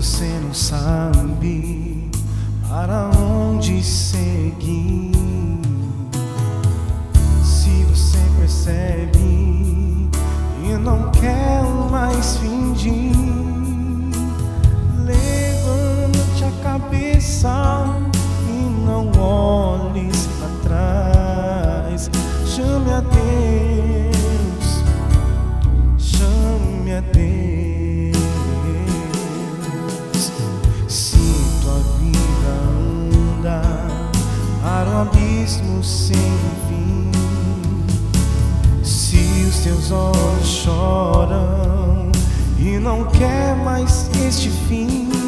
você não sabe para onde seguir. Se você percebe e não quer mais fingir, levante a cabeça e não olhes para trás. Chame a Deus, chame a Deus. Seus olhos choram e não quer mais este fim.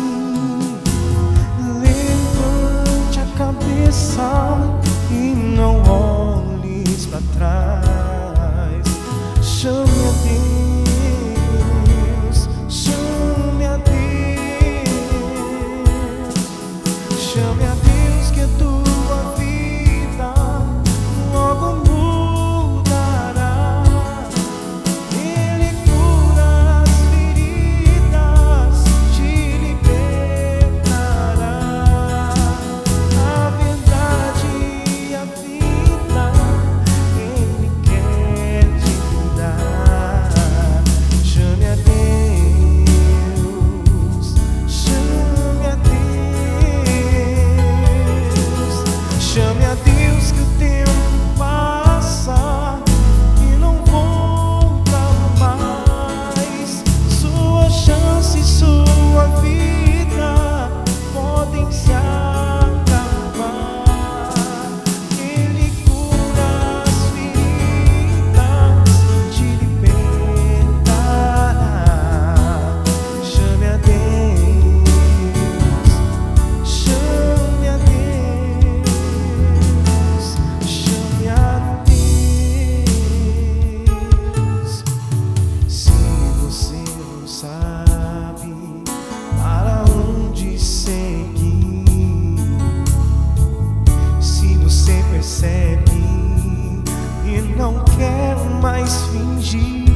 she